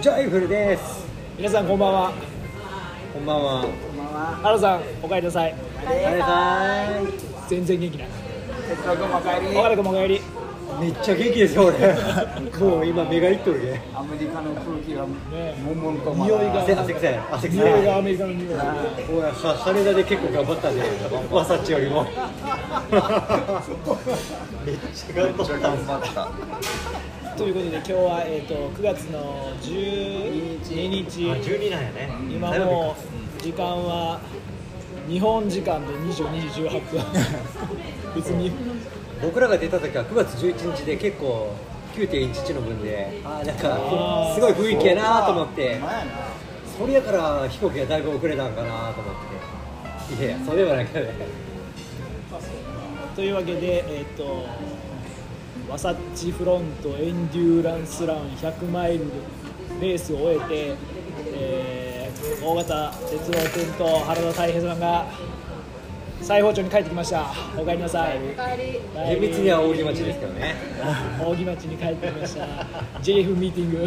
ジョイフルです。皆さんこんばんは。こんばんは。原さんお帰りなさい。バイバ全然元気ない。哲郎君お帰り。岡田君もお帰り。イめっちゃ元気ですよ俺。もう今目がいっとるねアメリカの空気がね悶々とまだ。匂いが。汗汗臭い汗臭匂いがアいメリカの匂い。でおいは羽田で結構頑張ったんで。ワサッチよりも。めっちゃ頑張った ということで今日は、えー、と9月の12日。あ12なんやね。今もう時間は日本時間で22時18分。別に。僕らが出た時は9月11日で結構9.11の分であーなんかすごい雰囲気やなと思って。それやから飛行機がだいぶ遅れたんかなと思って。いやいやそうではないけどね。というわけで、えー、とワサッチフロントエンデューランスラン100マイルレースを終えて、えー大型哲郎君と原田泰平さんが最包丁に帰ってきました。お帰りなさい。厳密には扇町ですけどね。扇町に帰ってきました。JF ミーティング。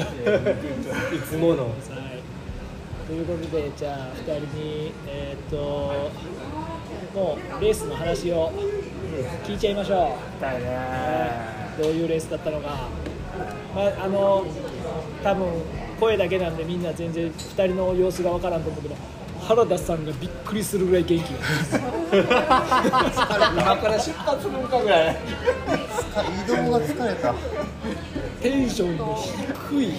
いつもの。はい。ということでじゃあ2人にえーっともうレースの話を聞いちゃいましょう。だよねどういうレースだったのか、まあ、あの多分声だけなんでみんな全然2人の様子が分からんと思うけど原田さんがびっくりするぐらい元気 今から出発するんかぐらい。移動が疲れた。テンションが低い。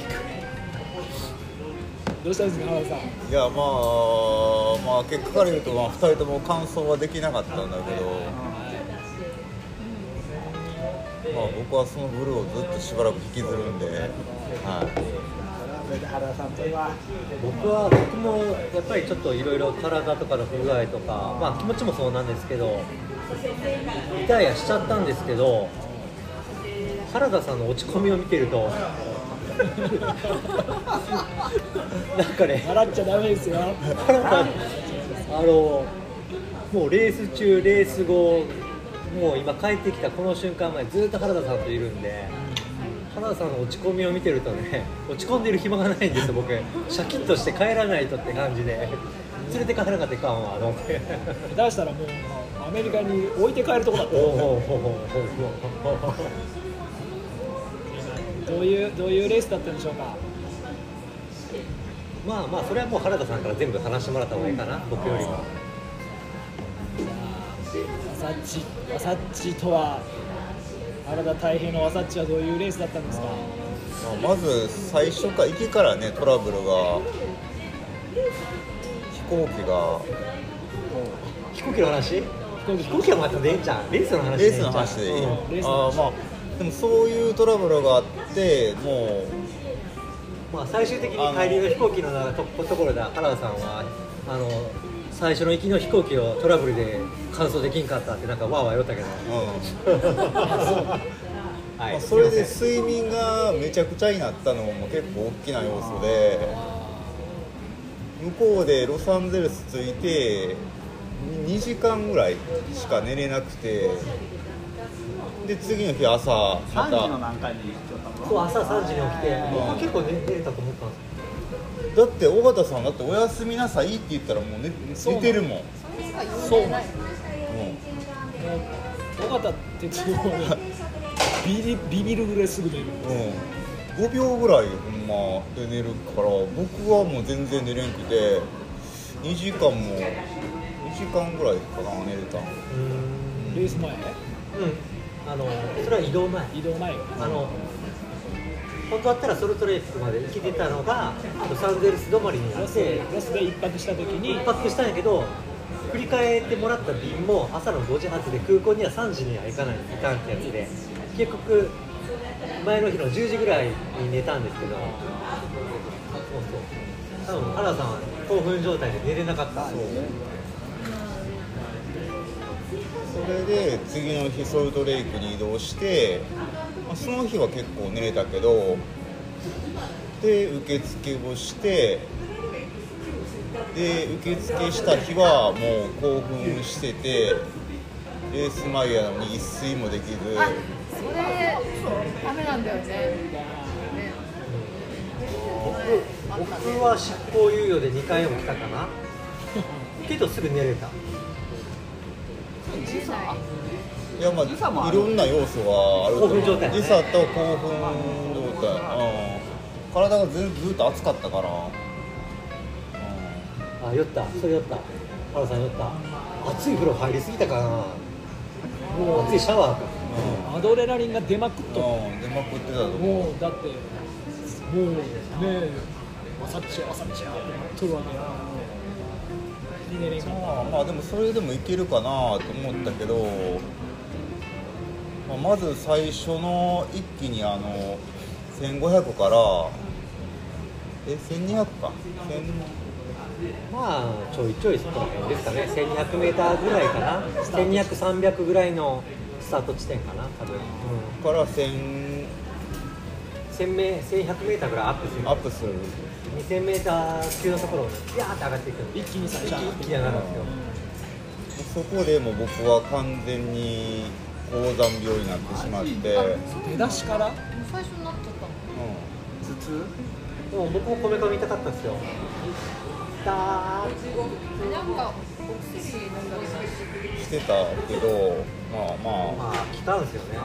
どうしたんですか原田さん。いやまあまあ結果から言うと、まあ、2人とも完走はできなかったんだけど、まあ、僕はそのブルーをずっとしばらく引きずるんで、はい。それで原田さんとは僕は僕もやっぱりちょっといろいろ体とかの不具合とか、まあ、気持ちもそうなんですけどリタイアしちゃったんですけど原田さんの落ち込みを見てるとなんかね笑っちゃダメですよ。原田あのもうレース中レース後もう今帰ってきたこの瞬間までずっと原田さんといるんで原田さんの落ち込みを見てるとね 落ち込んでる暇がないんですよ僕。シャキッとして帰らないとって感じで。連れて帰らなかったかんわと思って。出したらもうアメリカに置いて帰るとこだった。どういうどういうレースだったんでしょうか？まあまあそれはもう原田さんから全部話してもらった方がいいかな僕よりも。ワサッチワサッチとは原田太平のワサッチはどういうレースだったんですか？まあ、まず最初か行きからねトラブルが飛行機が。飛行機の話？飛行機はまたでええんちゃうレースの話レースの話でいい、あ。ーまあでもそういうトラブルがあってもうまあ、最終的に帰りの飛行機のとところで原田さんはあの最初の行きの飛行機をトラブルで完走できんかったってなんかわーわー言ったけど、うん。はまい、あそれで睡眠がめちゃくちゃになったのも結構大きな要素で。向こうでロサンゼルス着いて2時間ぐらいしか寝れなくて。で次の日朝ま3時のた何回に朝3時に起きて僕は結構寝寝れたと思ったんですだって尾形さんだって「おやすみなさい」って言ったらもう寝寝てるもん。そうなんうん尾形哲郎はビリビビるぐらいすぐ寝る。うん、5秒ぐらいほんまで寝るから僕はもう全然寝れんくて2時間も2時間ぐらいかな寝れたレース前？んうん。あのそれは移動前。移動前あの本当だったらソルトレイクまで行けてたのがロサンゼルス止まりになってロスで一泊した時に一泊したんやけど振り返ってもらった便も朝の5時発で空港には3時には行かないといかんってやつで結局前の日の10時ぐらいに寝たんですけどそうそう。多分原田さんは興奮状態で寝れなかった。そう。それで次の日ソルトレイクに移動して、まあ、その日は結構寝れたけどで受付をしてで受付した日はもう興奮しててレース前やのに一睡もできず。あそれダメなんだよね。ね僕は執行猶予で2回も来たかな。けどすぐ寝れたいやまあいろんな要素はあると思う。興奮状態ね。時差と興奮状態、うん、体がずずっと熱かったから、うん。あ酔った。それ酔った。原さん酔った。熱い風呂入りすぎたかな。もう熱いシャワー。かアドレナリンが出まくっとっうん、出まくってたとて思う。もうだってもうねえ。あさっちゃあさっちゃってるわけや。に寝れんかまあまあでもそれでもいけるかなと思ったけど、まあ、まず最初の一気にあの1500からえ1200か。まあちょいちょいそこら辺ですかね。1200m ぐらいかな。1200300ぐらいのスタート地点かな多分、1000から1000 1000 1100m ぐらいアップする。アップする。2000m 級のところをビヤーって上がっていく。一気に最初一気に上がるんですよ。そこでもう僕は完全に高山病になってしまって、出だしから？最初になっちゃったの。頭痛？でも僕もこめかみ痛かったんですよ。だー。なんかお薬飲んだりうん、してたけどまあまあ。まあ効かんですよね。ま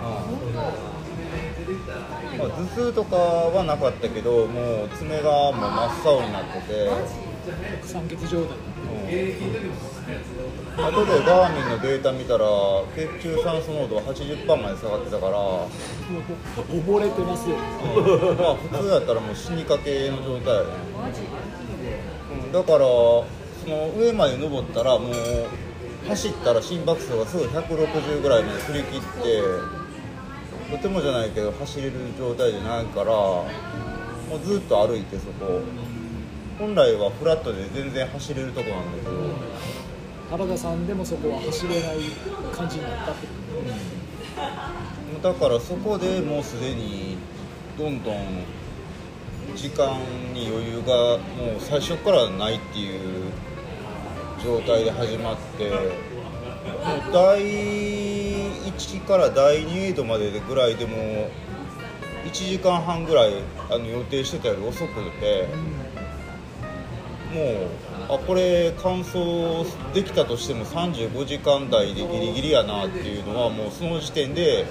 あ、頭痛とかはなかったけどもう爪がもう真っ青になってて、酸欠状態うん、後でガーミンのデータ見たら血中酸素濃度は80%まで下がってたから、溺れてますよ。うん。まあ普通だったらもう死にかけの状態やね、うん、だからその上まで登ったらもう走ったら心拍数がすぐ160ぐらいまで振り切ってとてもじゃないけど走れる状態じゃないからもうずっと歩いてそこ。本来はフラットで全然走れるとこなんだけど、原田さんでもそこは走れない感じになったってことだからそこでもうすでにどんどん時間に余裕がもう最初からないっていう状態で始まってもう第1から第2エイドまでぐらいでも1時間半ぐらいあの予定してたより遅くてもうあこれ完走できたとしても35時間台でギリギリやなっていうのはもうその時点で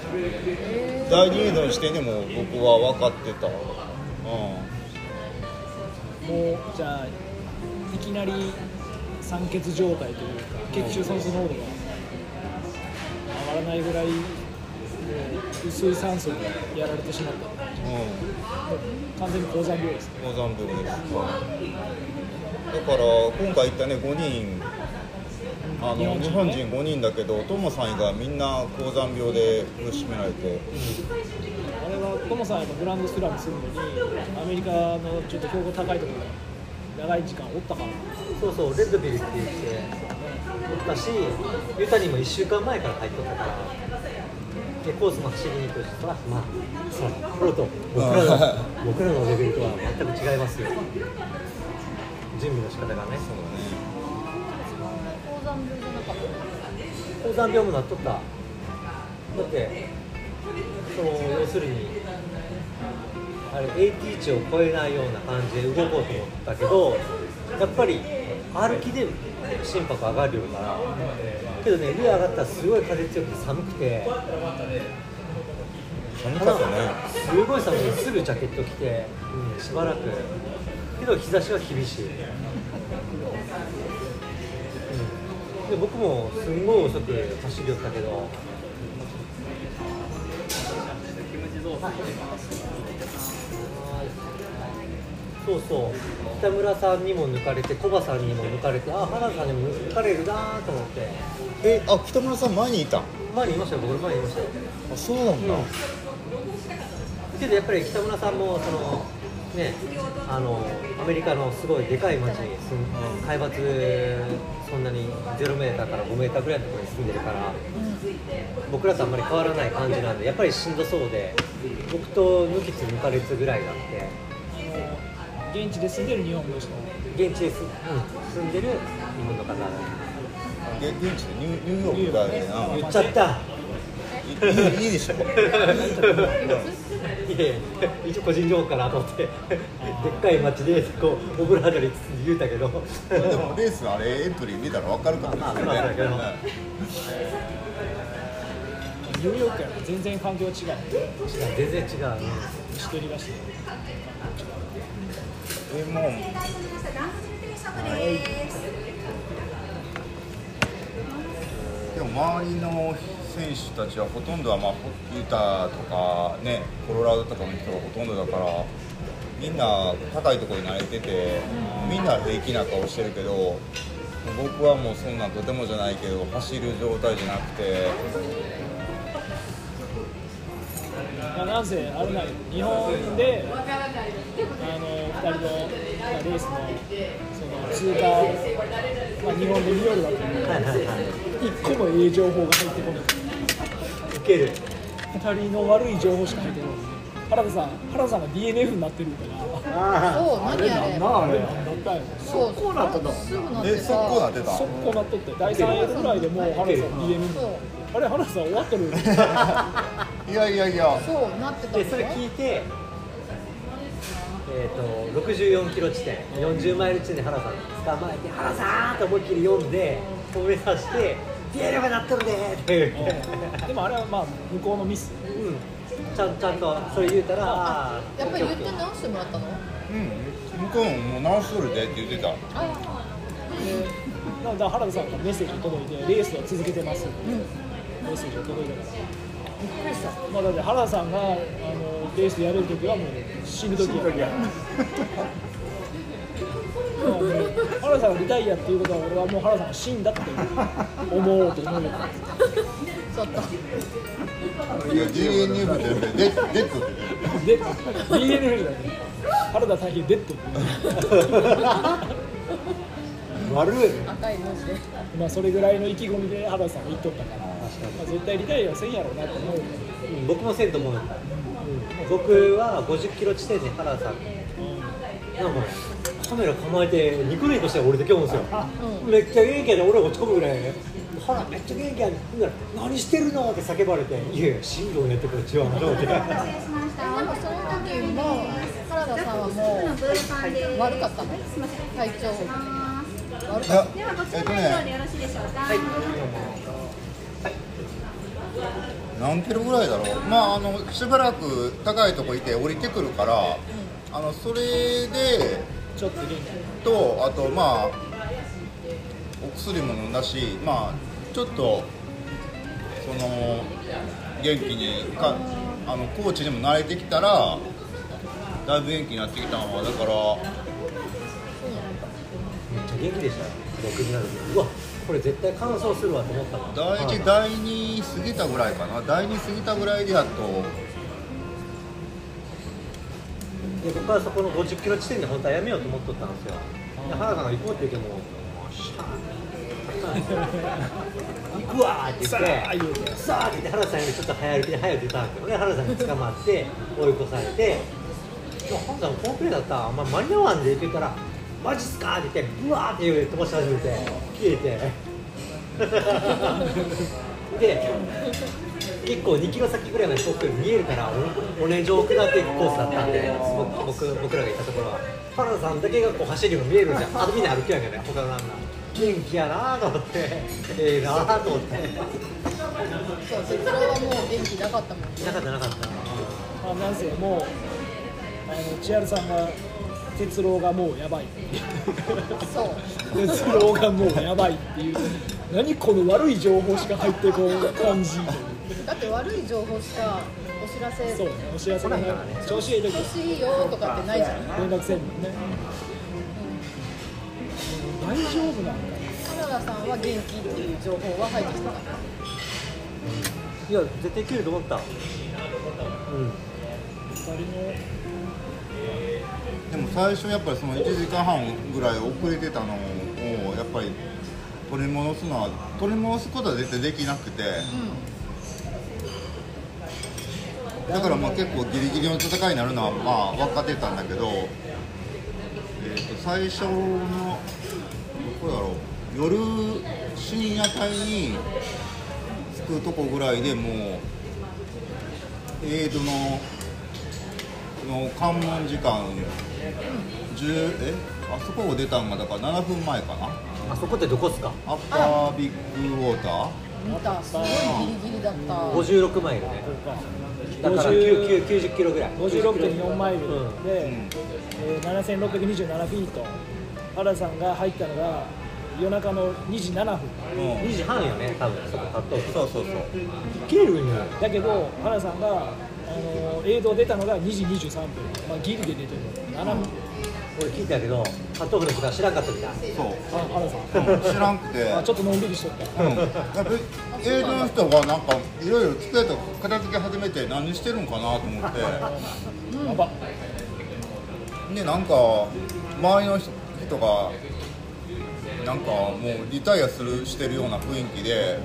第2エイドの時点でもう僕は分かってた、うん、もうじゃあいきなり酸欠状態というか血中酸素濃度が上がらないぐらい薄い酸素にやられてしまった。もう完全に高山病ですね。モザンビークです、だから今回行ったね5人。あの日本人5人だけどトモさん以外みんな高山病で苦しめられて、あれはトモさんやっぱグランドスラムするのにアメリカのちょっと標高高いところで長い時間おったから。そうそうレッドビルって言っておったしユタにも1週間前から入っとったから。でコースも走りに行くしそらまあそらプロと僕らの 僕らのレベルとは全く違いますよ準備の仕方がね。そうだね。高山病じゃなかった高山病もなっとっただってその要するにあれ AT 値を超えないような感じで動こうと思ったけどやっぱり歩きで心拍上がるよからけどね上上がったらすごい風強くて寒くて寒かったね。すごい寒いすぐジャケット着て、うん、しばらくけど日差しは厳しい、うん、で僕もすんごい遅く走り寄ったけど。そうそう。北村さんにも抜かれてコバさんにも抜かれてあ原田さんにも抜かれるなと思って。えあ北村さん前にいたん？前にいましたよ僕前にいましたよ。あそうなんだ、けどやっぱり北村さんもそのねあのアメリカのすごいでかい町に住ん海抜そんなに0メーターから5メーターぐらいのところに住んでるから僕らとあんまり変わらない感じなんでやっぱりしんどそうで僕と抜きつ抜かれつぐらいだって現地で住んでる日本の人？現地です、うん、住んでる日本の方げ現地で？ニューニューヨークだよな言っちゃった。いいいいいでしょ いついやいや一応個人情報かなと思ってでっかい街でこうオブラートに包んで言うたけど。でもレースあれエントリー見たら分かるからまあまあけど。ニューヨークやと全然環境違う。全然違うね。虫取りがしてえもうでも周りの選手たちはほとんどは、まあ、ユタとかねコロラドとかの人がほとんどだからみんな高いところに慣れててみんな平気な顔してるけど僕はもうそんなんとてもじゃないけど走る状態じゃなくて。まあ、なんせあれな日本であの2人の、まあ、レースのその通過を、まあ、日本で見よるわけではいはいはい。一個もええ情報が入ってこない。受ける。2人の悪い情報しか入ってこない原田さん原田さんが DNF になってるから。あそう何あれ？あれなんだったんやそうこうなった。すぐなってえさ速攻なってた？速攻なっとって第3エールぐらいでもう原田さん DNF あれ原田さん終わっとる いやいやいや。そうなってたんでそれよ聞いてえー、と64キロ地点40マイル地点で原さん捕まえて原さんって思いっきり読んで止めさせて「出ればなっとるで」って言ってでもあれはまあ向こうのミス。うん。ちゃんちゃんとそれ言うたらやっぱり言って直してもらったの？うん。向こうももう直しとるでって言ってた。あでなので原田さんからメッセージが届いてレースは続けてます、メッセージが届いたからびっくりした、まあ、だって原田さんがあのレースやれる時はもう死ぬ時や原さん。がリタイアっていうことは俺はもう原さん。が死ん。だって思おうと思うよちょっといや GNF でデデッドって言ってで DNF だね原田大平デッドって悪い赤い文字でまあそれぐらいの意気込みで原田さん。が言っとったから、まあ、絶対リタイアせん。やろうなと思ううん。僕もせん。と思う、うん、僕は50キロ地点で原田さん。なん。かカメラ構えてニコニコして降りてきようんですよ、めっちゃ元気やで俺落ち込むぐらい。ほらめっちゃ元気やね何してるのって叫ばれていやいや進路をねってこれ違うなと思ってでもその時も原田さんはもう悪かったの体調悪い。やかっえっとね何キロぐらいだろう。まああのしばらく高いとこいて降りてくるからあのそれでちょっと元気とあとまあお薬も飲んだしまあちょっとその元気にかあのコーチにも慣れてきたらだいぶ元気になってきたのはだからめっちゃ元気でした。よ僕になる。とうわこれ絶対乾燥するわと思った。もん第はい。1第2過ぎたぐらいかな。第2過ぎたぐらいでやっとで僕はそこの50キロ地点で本当はやめようと思っとったんですよで原さんが行こうって言っても「よっしゃー行くわ!」って言ってさあって言って原さんよりちょっと早歩きで早く出たんですけどね原さんに捕まって追い越されて「いや原さんコンプレだったらあんま間に合わんで」って言ったら「マジっすか?」って言ってブワーって飛ばし始めて消えて で結構2キロ先ぐらいまで遠くに見えるからお尾根上下っていくコースだったんで僕僕僕らが行ったところは。原田さんだけがこう走るように見えるんじゃん。あとみんな歩きやんけど他のランナー。元気やなと思って。ええなと思って。たそう哲郎はもう元気なかったもんなかったなかった。まあ、なんせもうあの千春さんが哲郎がもうやばい。そう。哲郎がもうやばいっていう。何この悪い情報しか入ってこう感じだって悪い情報しかお知らせそうねお知らせがない調子いい時。調子いいよとかってないじゃん。連絡せんもんね、大丈夫なんだ原田さんは元気っていう情報は入ってきてた。いや絶対来ると思った。うん。二人のでも最初やっぱりその1時間半ぐらい遅れてたのをやっぱり取り戻すのは取り戻すことは絶対できなくて、だからまあ結構ギリギリの戦いになるのはまあ分かってたんだけど、えー、と最初のどこだろう夜深夜帯に着くとこぐらいでもうエイドのの関門時間10えあそこを出たんがだから7分前かな？あそこってどこっすか？アッパービッグウォーター。見た。すごいギリギリだった。56マイルね。こだから9 90キロぐらい。56.4マイルで、うん。えー7627フィート。原田さんが入ったのが夜中の2時7分。うん。2時半よね多分。そこカットそうそうそう。いけるんやだけど原田さんが、あのー映像出たのが2時23分、まあ、ギリで出てる。7分俺聞いたけどカットオフの時間知らんかったみたい。そう。あ原田さん。うん。知らんくて。あちょっとのんびりしとった。うん、やっぱ営業の人がなんかいろいろ机と片付け始めて何してるんかなと思って。やばでなんか周りの人がなんかもうリタイアするしてるような雰囲気で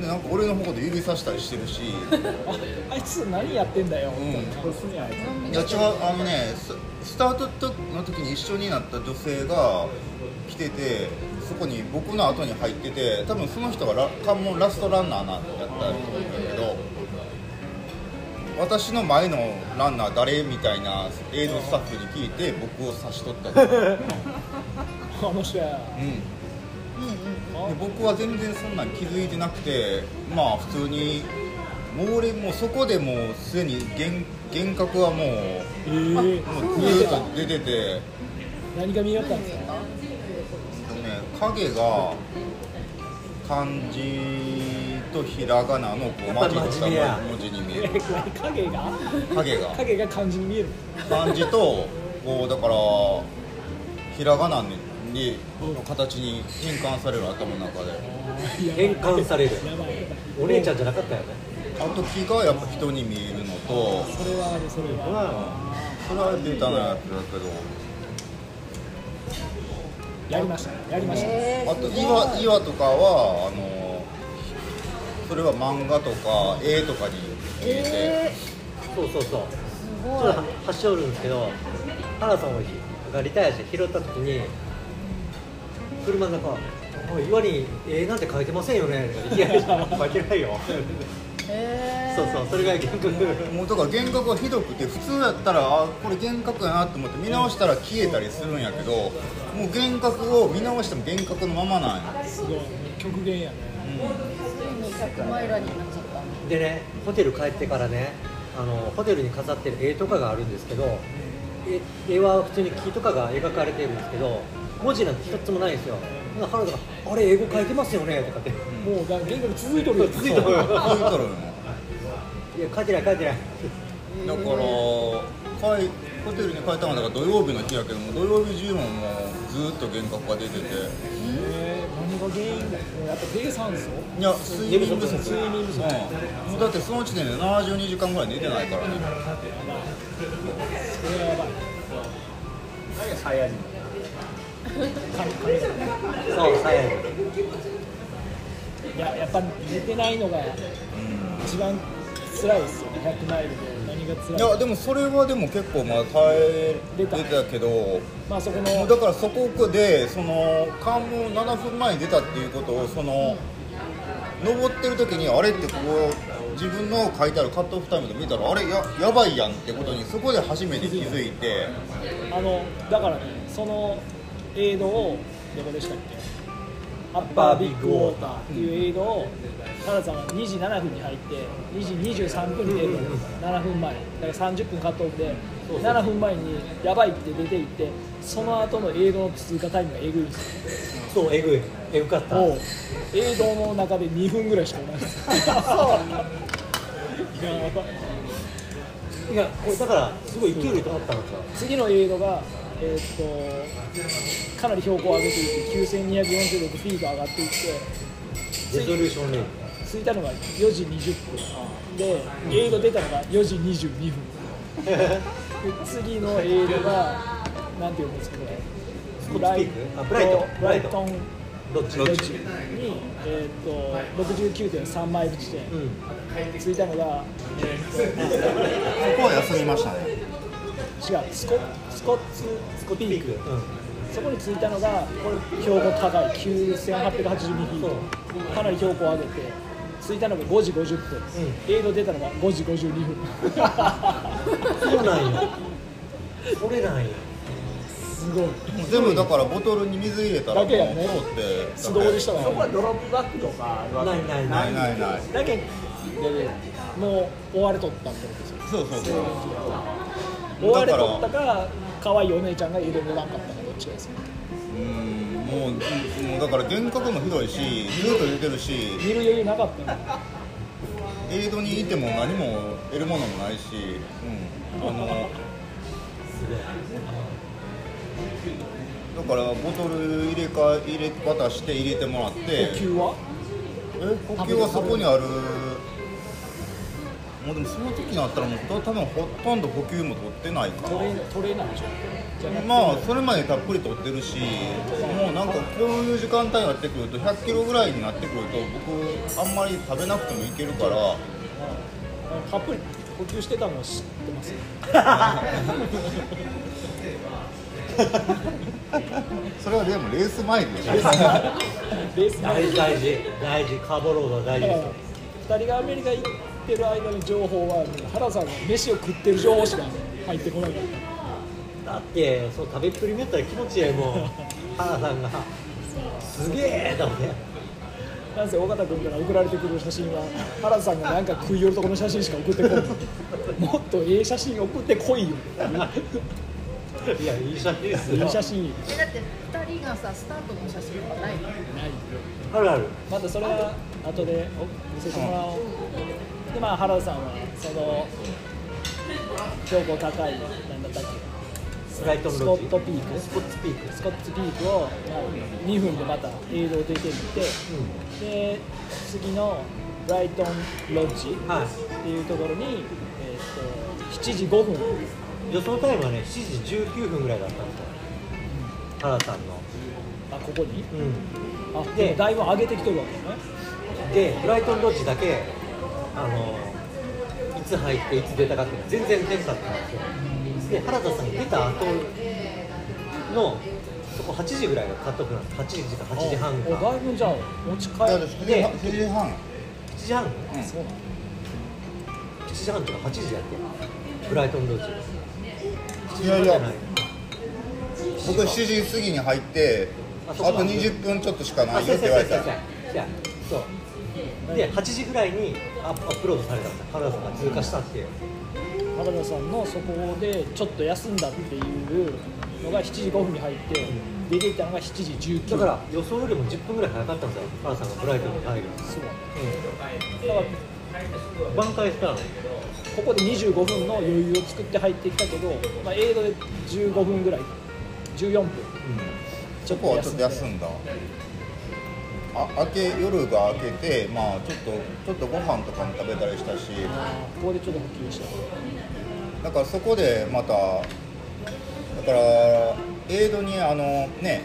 でなんか俺の方で指さしたりしてるし。ああいつ何やってんだよ、ん。みたいな顔すんやあいつ。いや違うあのねススタートの時に一緒になった女性が来ててそこに僕の後に入ってて多分その人がラ関門ラストランナーなんやったんだけど私の前のランナー誰みたいな映像スタッフに聞いて僕を差し取ったの、うん、であの人や僕は全然そんなん気づいてなくてまあ普通にもう俺もうそこでもうすでに幻幻覚はもうえ。ー、もうずーっと出てて。何が見えよったんですか？ね、影が漢字とひらがなのこうじった文字に見ええる影が？影が。影が漢字に見える。漢字とこうだからひらがなにの形に変換される頭の中で。変換される。お姉ちゃんじゃなかったよねあと木がやっぱ人に見えるのとそれはあるそれはそれはベタなやつだけどやりましたやりました、えーあと岩岩とかはあのそれは漫画とか絵とかに見えて、えそうそうそう。ちょっと発祥るんですけど原さんがリタイアして拾った時に車の中「おい岩に絵なんて描いてませんよね」いやいや 描いてないよ。えー、そうそうそれが原曲もうだから幻覚がひどくて普通やったらあこれ幻覚やなと思って見直したら消えたりするんやけどもう幻覚を見直しても幻覚のままなんや、すごい。極限やね。ついに100マイラになっちゃったでねホテル帰ってからねあのホテルに飾ってる絵とかがあるんですけど絵絵は普通に木とかが描かれてるんですけど文字なんて一つもないんですよ原田が「あれ英語書いてますよね」とかって「もうが原曲続いとるよ。続いとるうん、そういや書いてない書いてない。だから帰ホテルに帰ったのはだから土曜日の日やけども土曜日中ももうずっと幻覚が出てて。えー、何が原因？だもうやっぱ低酸素いや睡眠不足。睡眠不足。うん、もうだってその時点で72時間ぐらい寝てないからね。それはやばい。神神そう早いいややっぱ寝てないのが一番辛いですよね。100マイルで。何が辛いいやでもそれはでも結構まあ耐え出たけどまあそこのだからそこでその関門7分前に出たっていうことをその登ってる時にあれってこう自分の書いてあるカットオフタイムで見たらあれややばいやんってことにそこで初めて気づいて。あのだからねその映像をどこでしたっけアッパービッグウォーターっていう映像を原田さんは2時7分に入って2時23分に出る7分前だから30分カットオフで7分前にやばいって出ていってその後の映像の通過タイムがえぐいんですよそうえぐいえぐかったもう映像の中で2分ぐらいしかないですいやこれだからすごい勢いで止まったんですよ次の映像が、えーっとかなり標高を上げていって9246フィート上がっていってレゾリューション着いたのが4時20分。で映像出たのが4時22分。で次の映像がなんていうんですかこれスコッチピークあブライト。ブライトンロッジ。に、えーっと69.3マイル地点、うん。着いたのが、えーっとそこは休みましたね。違うスコスコッツスコピーク。そこに着いたのがこれ標高高い9882フィートかなり標高を上げて着着いたのが5時50分、エイド出たのが5時52分。そうなんよそれなんよすごい。全部だからボトルに水入れたらだけやね。もう通って。素通りしたそこはらドロップバックとかない。ないなない。いないない。だけもう追われとったってことですよ。そうそうそう。追われとったか可愛いお姉ちゃんが入れれなかったかどっちかですようんもうもうだから幻覚もひどいしずっと出てるし見る余裕なかったの？エイドにいても何も得るものもないし、うん、あのだからボトル入れか入れ渡して入れてもらって呼吸は？え呼吸はそこにあるもうでもその時になったらもう多分ほとんど呼吸も取ってないかトレらトレーナーでしょまあそれまでたっぷり取ってるしもうなんかこういう時間帯になってくると100キロぐらいになってくると僕あんまり食べなくてもいけるから。たっぷり呼吸してたのを知ってます？それはでもレース前で。しょレース前。大事大事。大事。カーボロードは大事だですよ。から2人がアメリカ行ってる間の情報は原さんが飯を食ってる情報しか入ってこなかっただってそう食べっぷり見たら気持ちいいもん。原さんがすげえと思って。なんせ尾形君から送られてくる写真は原さんがなんか食い寄るところの写真しか送ってこないもっとええ写真送ってこいよ。いやいい写真ですよ。いい写真。えだって二人がさスタートの写真はないの？ないあるある。またそれは後でお見せてもらおうでまあ原田さんはその標高高いなんだったっけ？スライトンスコロットピーク？スコッツピーク。スコッツピークを、まあ、2分でまた映像出てみて、で次のブライトンロッジ？うんはい。っていうところに、えー、と7時5分。予想タイムはね7時19分ぐらいだったんですよ。原さんの。あここに？うん。あでだいぶ上げてきてるわけね。でブライトンロッジだけあのいつ入っていつ出たかっていうのは全然出なかったんですよで原田さんが出た後のそこ8時ぐらいがカットオフなんです8時か8時半おかだいぶじゃあ持ち帰だからる7時半7時半。7時半？うん。そうなの7時半とか8時やって。ブライトンロッジ7いやいや。じゃない。僕7時過ぎに入ってあとあそこなんだ。20分ちょっとしかなあいよって言われた。そうそうそうそうそう。で8時ぐらいにアップロードされたんですよ原田さんが通過したっていう。原田さんのそこでちょっと休んだっていうのが7時5分に入って出ていったのが7時19分。だから予想よりも10分ぐらい早かったんですよ。原田さんがブライトンに入るそうだ。から挽回したの。ここで25分の余裕を作って入ってきたけど、まあ、映画で15分ぐらい14分。ちょっそことはちょっと休んで休んだあ明け夜が明けてまあちょっとちょっとご飯とかも食べたりしたし。ここでちょっと補給した。だからそこでまただからエイドにあのね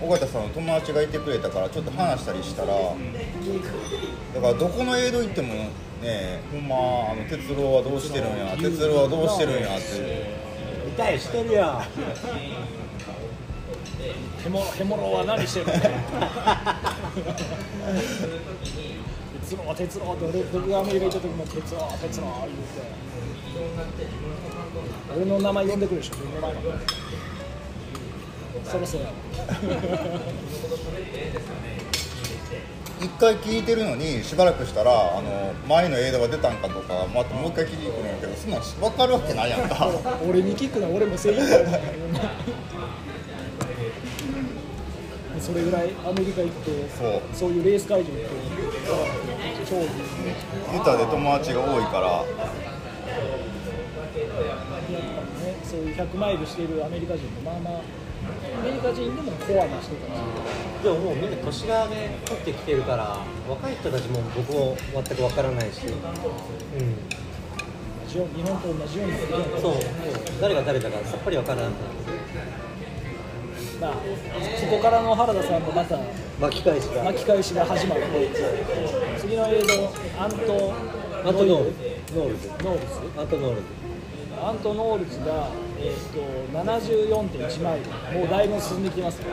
尾形さんの友達がいてくれたからちょっと話したりしたらだからどこのエイド行ってもねほんまあの鉄郎はどうしてるんや鉄郎はどうしてるんやって。痛いしてるよヘモヘモロは何してるの？鉄郎鉄郎って俺僕がアメリカ行った時も鉄郎鉄郎言うて俺の名前呼んでくるでしょ呼んでないのそろそろ。一回聞いてるのにしばらくしたらあの前のエイドが出たんかとかまたもう一回聞きに来るんやけどそんなん分かるわけないやんか。俺に聞くな俺も精一杯だからそれぐらいアメリカ行くとそう。そういうレース会場行くと超いいユタで友達が多いから。そういう100マイルしてるアメリカ人もまあまあアメリカ人でもコアな人たち。でももうみんな年がね取ってきてるから若い人たちも僕も全くわからないし。うん。日本と同じように。そう。もう誰が誰だかさっぱりわからんまあそこからの原田さんのまた巻き返しが。巻き返しが始まる次の映像 Ant Ant Knoll。ズノールズ。ノールズ。 Ant Knolls。 Ant Knolls が、えー、と74.1マイル。もうだいぶ進んできてます。ね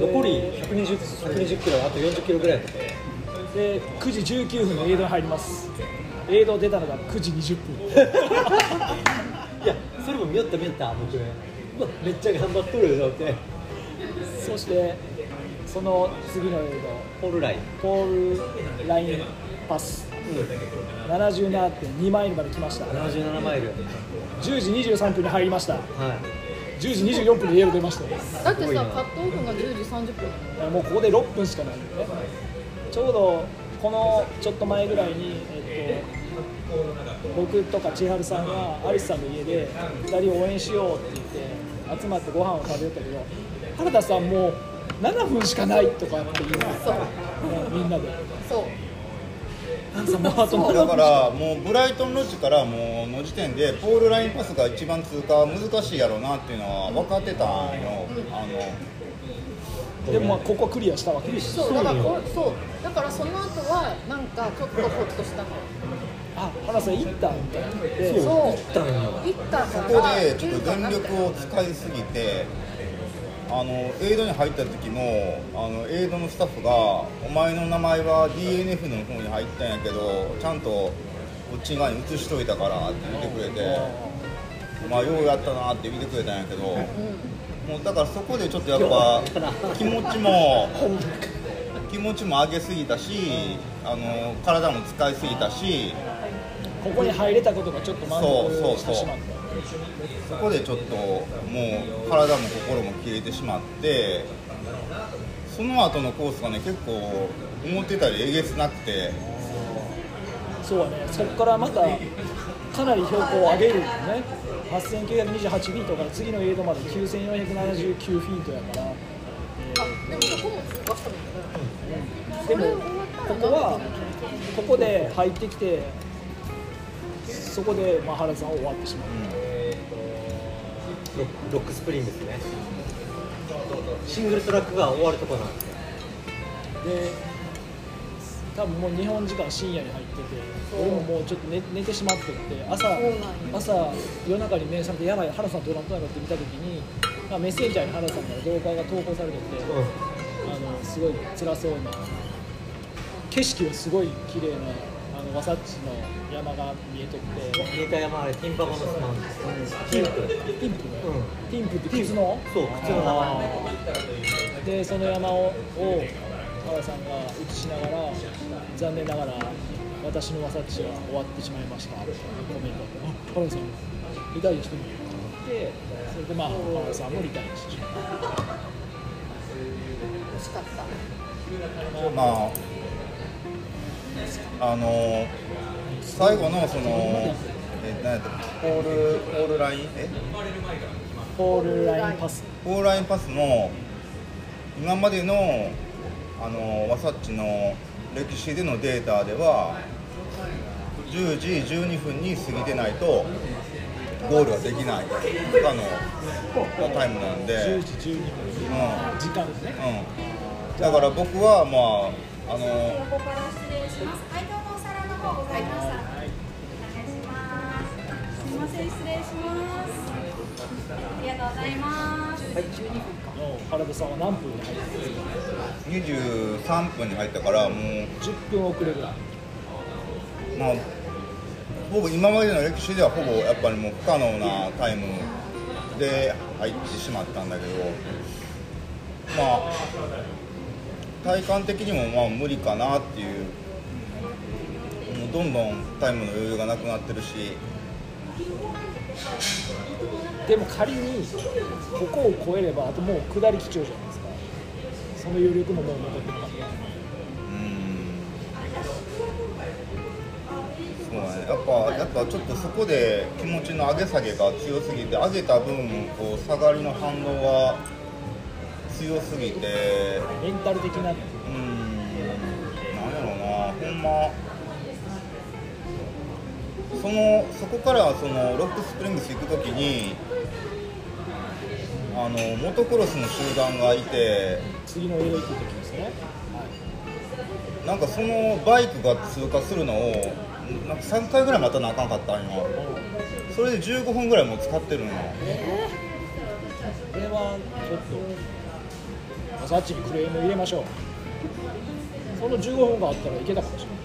残り120 120キロあと40キロぐらいで9時19分のエイドに入ります。エイド出たのが9時20分。いやそれも見よった見よった僕めっちゃ頑張っとるよって。そしてその次のエイドホールライン。ポールラインパス。77.2マイルまで来ました。77マイル。は10時23分に入りました。い。10時24分にイエロー出ました。よだってさカットオフが10時30分。もうここで6分しかないんでね。ちょうどこのちょっと前ぐらいに、えっと僕とか千春さんがアリスさんの家で2人応援しようって言って集まってご飯を食べよったけど原田さんもう7分しかないとかって言うのそう。ねみんなで。そう。原田さんもうあと7分だからもうブライトンロッジからもうの時点でポールラインパスが一番通過難しいやろうなっていうのは分かってたんよ、あので。もまあここクリアしたわけですそうだからこそう。だからその後はなんかちょっとホッとしたのあ原田さん行ったみたいな。でそう行ったんよ行ったかこでちょっと全力を使いすぎてあのエイドに入った時もあのエイドのスタッフが「お前の名前は DNF の方に入ったんやけどちゃんとこっち側に移しといたから」って言ってくれて「まあようやったな」って言ってくれたんやけど、もうだからそこでちょっとやっぱ気持ちも 気持ちも上げすぎたしあの体も使いすぎたしここに入れたことがちょっと満そうそうそう。足してしまった。そこでちょっともう体も心も切れてしまってその後のコースがね結構思ってたよりえげつなくて。そうはね、そこからまたかなり標高を上げるんですね、8928フィートから次のエイドまで9479フィートやから、あでもそこも通過したもんねでもここは、ここで入ってきて、そこでまあ原田さんは終わってしまう、ロ Rock Spring ですね。シングルトラックが終わるところなんで。すよで、多分もう日本時間深夜に入ってて、俺ももうちょっと寝寝てしまってって、朝朝、夜中に目覚めて、やばい、原田さんどうなったのかって見たときに、まあ、メッセンジャーに原田さんから動画が投稿されてて。あのすごい辛そうな景色はすごい綺麗なあのワサッチの山が見えとって。新田山あれティンパゴの巣なんですティンプティンプね、うん。ティンプって靴のそう靴の名前。でその山をを原さんが映しながら残念ながら私のワサッチは終わってしまいました。コメントあ原さんリタイアしてるでそれでまあ原さんもリタイアしてしまう惜しかった。まああの最後のそのえ何やったっけ？ポールポールライン？え？ポールラインパス。ポールラインパスの今までのあのワサッチの歴史でのデータでは10時12分に過ぎてないとゴールはできない。不可能なタイムなんで、10時12分。うん。時間ですね。うん、だから僕はまああの横から失礼します。はい、どうもお皿の方ございました。お願いします。すみません、失礼します。ありがとうございます。の原田さんは何分で入ってる23分に入ったからもう10分遅れぐらいまあほぼ今までの歴史ではほぼやっぱりもう不可能なタイムで入ってしまったんだけどまあ体感的にもまあ無理かなっていう。もうどんどんタイムの余裕がなくなってるし。でも仮にここを超えればあともう下り基調じゃないですか。その余力ももう残ってなかっん。そうだね。やっぱやっぱちょっとそこで気持ちの上げ下げが強すぎて上げた分こう下がりの反動が強すぎて。メンタル的な。うーん。なんやろうな。ほんま。そのそこからそのロックスプリングス行く時にあのモトクロスの集団がいて。次の映画行く時ですね、はなんかそのバイクが通過するのをなんか3回ぐらい待たなあかんかったんよ。それで15分ぐらいもう使ってるのよ。い、これはちょっとマサッチにクレーム入れましょう。その15分があったらいけたかもしれない。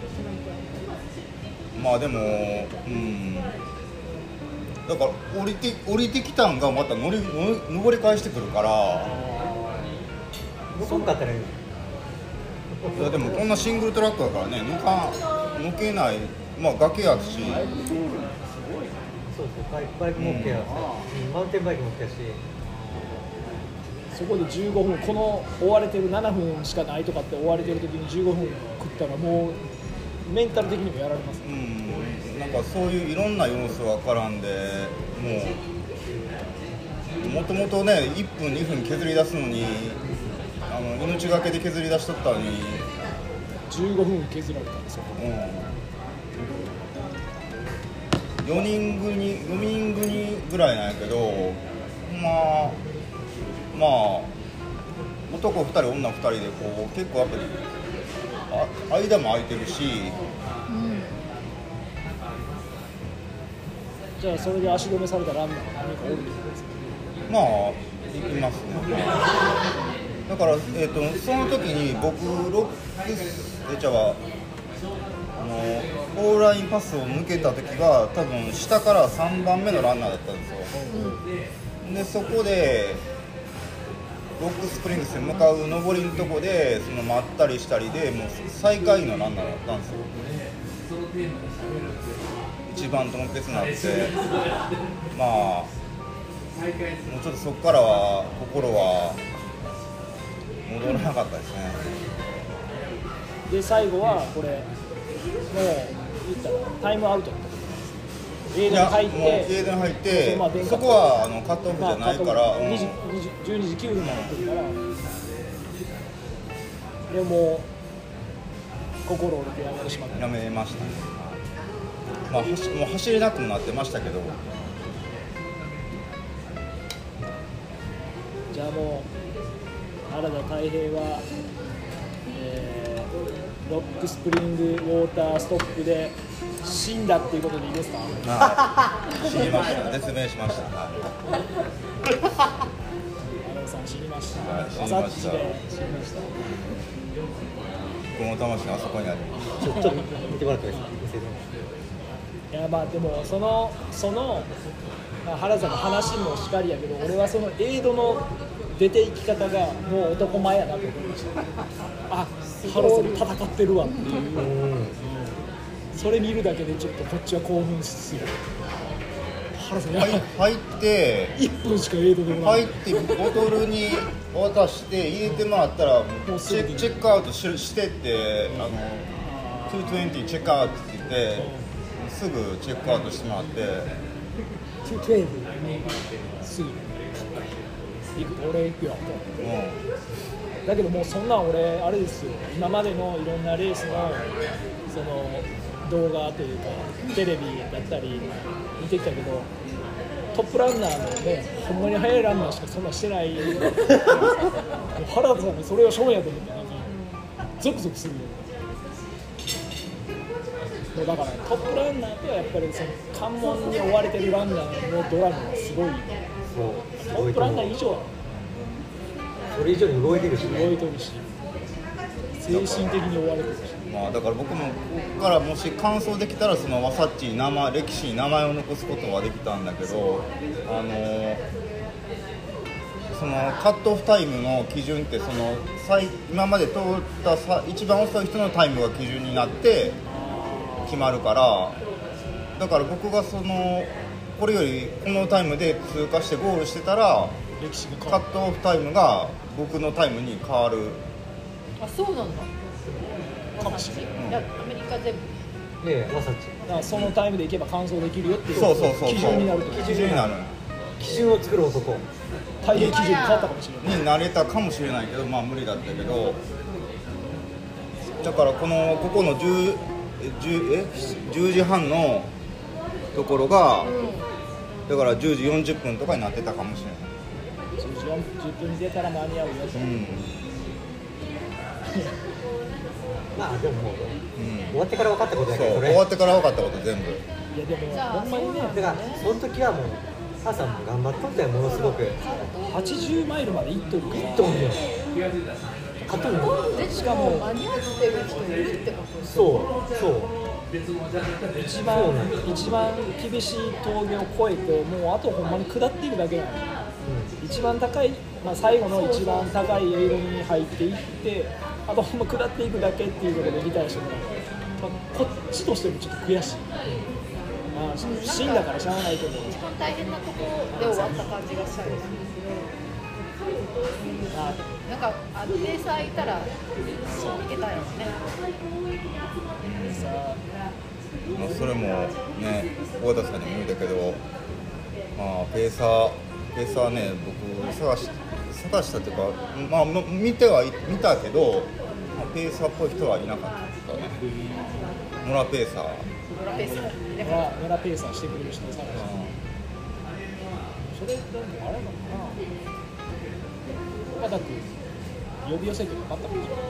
まあでもうん。だから降りて降りてきたんがまた乗り乗り登り返してくるから。向こうかったらいいいやでもこんなシングルトラックだからね抜か抜けない。まあ崖やし。そうそうバイクバイクも OK やし、うん。マウンテンバイクも OK やしそこで15分この追われてる7分しかないとかって追われてる時に15分食ったらもうメンタル的にもやられます。うん。なんかそういういろんな要素が絡んでもうもともとね1分2分削り出すのにあの命がけで削り出しとったのに、15分削られたんですよ。うん、4人組4人組ぐらいなんやけどまあまあ男2人女2人でこう結構やっぱりあ間も空いてるし。じゃあそれで足止めされたランナーが何かおるってことですか？まあ行きますね。だから、えー、とその時に僕ロックスえちゃはあのオーラインパスを抜けた時が多分下から3番目のランナーだったんですよ、でそこでロックスプリングスに向かう上りのとこでそのまったりしたりでもう最下位のランナーだったんですよ。一番とも別になってまあもうちょっとそこからは心は戻らなかったですね。で最後はこれもう言ったらタイムアウト。ってことなんですね映いや画に入っもうエてーデン入ってまあそこはあのカットオフじゃないから、まあ、うん。2時2時12時9分までやってるから。でも心折れてやめてしまった。やめましたね、まあ、走もう走れなくもなってましたけど。じゃあもう原田太平は、えーロックスプリングウォーターストップで死んだっていうことでいいですか？はい。死にました。絶命しました、はい。さん死にました。はい。死にました。死にました僕の魂があそこにあります。ちょっと見てもらってもいいですか？いやまあでもそのその、まあ、原田さんの話もしかりやけど俺はそのエイドの出ていき方がもう男前やなと思いました。あ原田さん戦ってるわっていう。うんそれ見るだけでちょっとこっちは興奮する。原田さんやばい。入入って1分しかエイドでもない。入ってボトルに渡して入れてもらったらもうチェチェックアウトししてってあの220チェックアウトって言ってすぐチェックアウトしてもらって。220すぐ。行く俺行くよ。とうだけどもうそんなん俺あれですよ。今までのいろんなレースのその動画というかテレビだったり見てきたけどトップランナーのねほんまに速いランナーしかそんなんしてない。原田さんもそれをショーやと思ってなんかゾクゾクするよもうだからトップランナーとはやっぱりその関門に追われてるランナーのドラマがすごいトップランナー以上それ以上に動いてるし。動ねいてるし。精神的に追われてるし。んまあ、だから僕もここからもし完走できたらそのワサッチに名前歴史に名前を残すことはできたんだけどあのそのカットオフタイムの基準ってその最今まで通ったさ一番遅い人のタイムが基準になって決まるからだから僕がそのこれよりこのタイムで通過してゴールしてたらカットオフタイムが僕のタイムに変わる。あそうなんだかもしれない。いやアメリカ全部ねえわさちだからそのタイムでいけば完走できるよっていうそうそうそうそう。基準になると。基準になる基準を作る男大変基準に変わったかもしれない。になれたかもしれないけどまあ無理だったけどだからこのここの 10, え10え？10時半のところがだから10時40分とかになってたかもしれない。10時40分に出たら間に合うよ。と、うんまあでももううん。終わってから分かったことだけど終わってから分かったこと全部。いやでもじゃあほんまにね。だからその時はもう母さんも頑張っとったよものすごく。80マイルまで行っとるから。とんねん勝とうでしかも間に合ってる人いるってことですそう。そう。一番一番厳しい峠を越えてもうあとほんまに下っていくだけなの一番高い、まあ、最後の一番高いエイロに入っていってあとほんま下っていくだけっていうことで理解しても。らう、まあ、こっちとしてもちょっと悔しい、まあ、死んだからしゃあないけど。一番大変なところで終わった感じがしたんです。まあなんかあのペーサーいたらそういけたよね。まあそれもね小田さんにも言うたけどまあペーサーペーサーね僕探し探したっていうかまあま見てはい見たけど、まあ、ペーサーっぽい人はいなかったね。モラペーサー。ペーサー。村村ペーサーしてくれる人を探してそれでもあれなのかな。岡田君呼び寄せてよかったかもしれない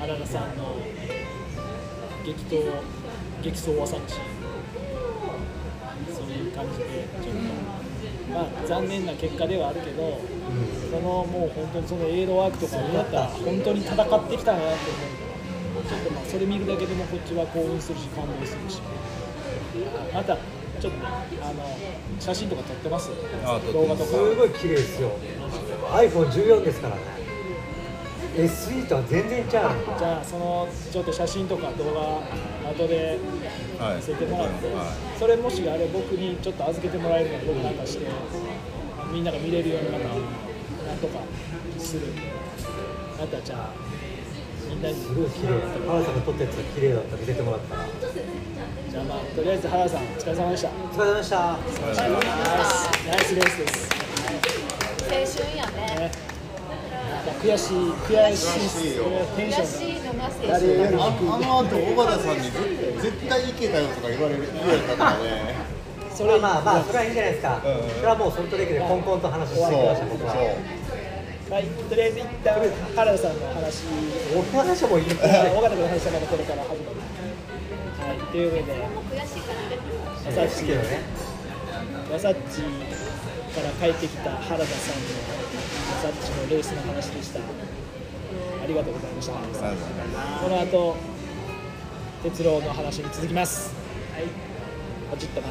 原田さんの激闘激走はさちそういう感じでちょっと。まあ残念な結果ではあるけど、そのもう本当にそのエイドワークとかをやったら本当に戦ってきたなって思う。ちょっとまあそれ見るだけでもこっちは興奮するし感動するし。またちょっとねあの写真とか撮ってます？あ撮ってます。動画とか。すごい綺麗ですよ。iPhone14 ですからね SE とは全然ちゃうじゃあそのちょっと写真とか動画後ではい。見せてもらって、はそれもしあれ僕にちょっと預けてもらえるなら僕なんかしてみんなが見れるようにまたなんとかする。またじゃあみんなにすごい綺麗原さんが撮ったやつが綺麗だったら見せてもらったら。じゃあまあとりあえず原田さんお疲れ様でした。お疲れ様でした。ナイスナイスレースです、青春やね。ね。まあ悔しい悔しいテンション悔しいより春だな低いあの後小田さんに絶対いけたよとか言われる言われたからねそれまあまあまあそれはいいんじゃないですか、うんうんそれはもうその時でコンコンと話してきました僕ははい、とりあえず一旦原田さんの話俺の話はもういいで尾形君の話はまだこれから始まるはい、というわけで悔しいからねわさっちけどねわさっちから帰ってきた原田さんのわさっちのレースの話でした。ありがとうございました。この後鉄郎の話に続きます。はい。ポチッとな